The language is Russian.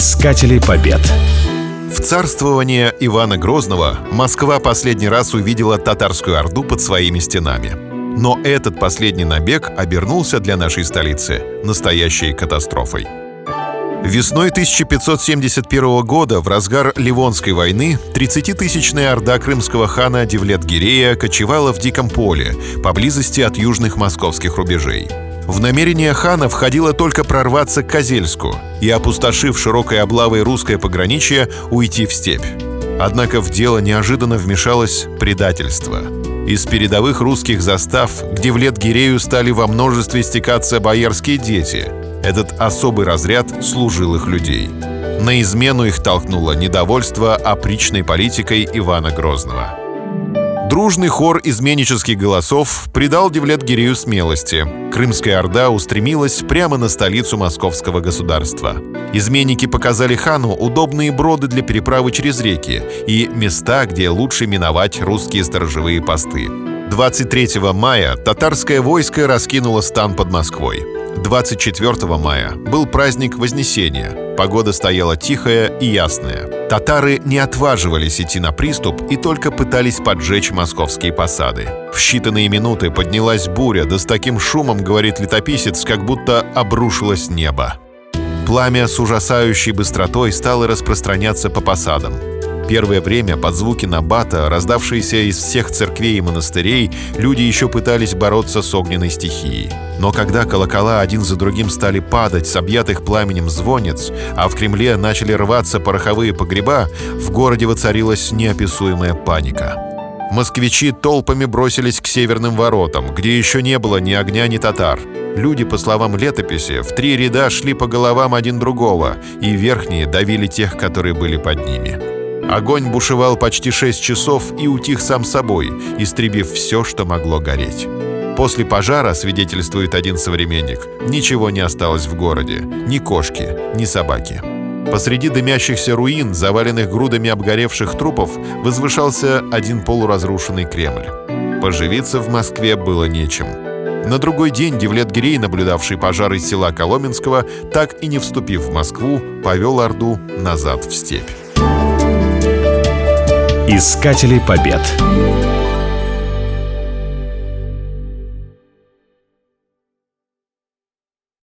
Искатели побед. В царствование Ивана Грозного Москва последний раз увидела татарскую орду под своими стенами. Но этот последний набег обернулся для нашей столицы настоящей катастрофой. Весной 1571 года, в разгар Ливонской войны, 30-тысячная орда крымского хана Девлет-Гирея кочевала в Диком поле, поблизости от южных московских рубежей. В намерение хана входило только прорваться к Козельску и, опустошив широкой облавой русское пограничье, уйти в степь. Однако в дело неожиданно вмешалось предательство. Из передовых русских застав к Девлет-Гирею стали во множестве стекаться боярские дети. Этот особый разряд служилых людей. На измену их толкнуло недовольство опричной политикой Ивана Грозного. Дружный хор изменнических голосов придал Девлет-Гирею смелости. Крымская Орда устремилась прямо на столицу московского государства. Изменники показали хану удобные броды для переправы через реки и места, где лучше миновать русские сторожевые посты. 23 мая татарское войско раскинуло стан под Москвой. 24 мая был праздник Вознесения. Погода стояла тихая и ясная. Татары не отваживались идти на приступ и только пытались поджечь московские посады. В считанные минуты поднялась буря, да с таким шумом, говорит летописец, как будто обрушилось небо. Пламя с ужасающей быстротой стало распространяться по посадам. Первое время под звуки набата, раздавшиеся из всех церквей и монастырей, люди еще пытались бороться с огненной стихией. Но когда колокола один за другим стали падать с объятых пламенем звонец, а в Кремле начали рваться пороховые погреба, в городе воцарилась неописуемая паника. Москвичи толпами бросились к северным воротам, где еще не было ни огня, ни татар. Люди, по словам летописи, в три ряда шли по головам один другого, и верхние давили тех, которые были под ними. Огонь бушевал почти 6 часов и утих сам собой, истребив все, что могло гореть. После пожара, свидетельствует один современник, ничего не осталось в городе. Ни кошки, ни собаки. Посреди дымящихся руин, заваленных грудами обгоревших трупов, возвышался один полуразрушенный Кремль. Поживиться в Москве было нечем. На другой день Девлет Гирей, наблюдавший пожар из села Коломенского, так и не вступив в Москву, повел Орду назад в степь. Искатели побед.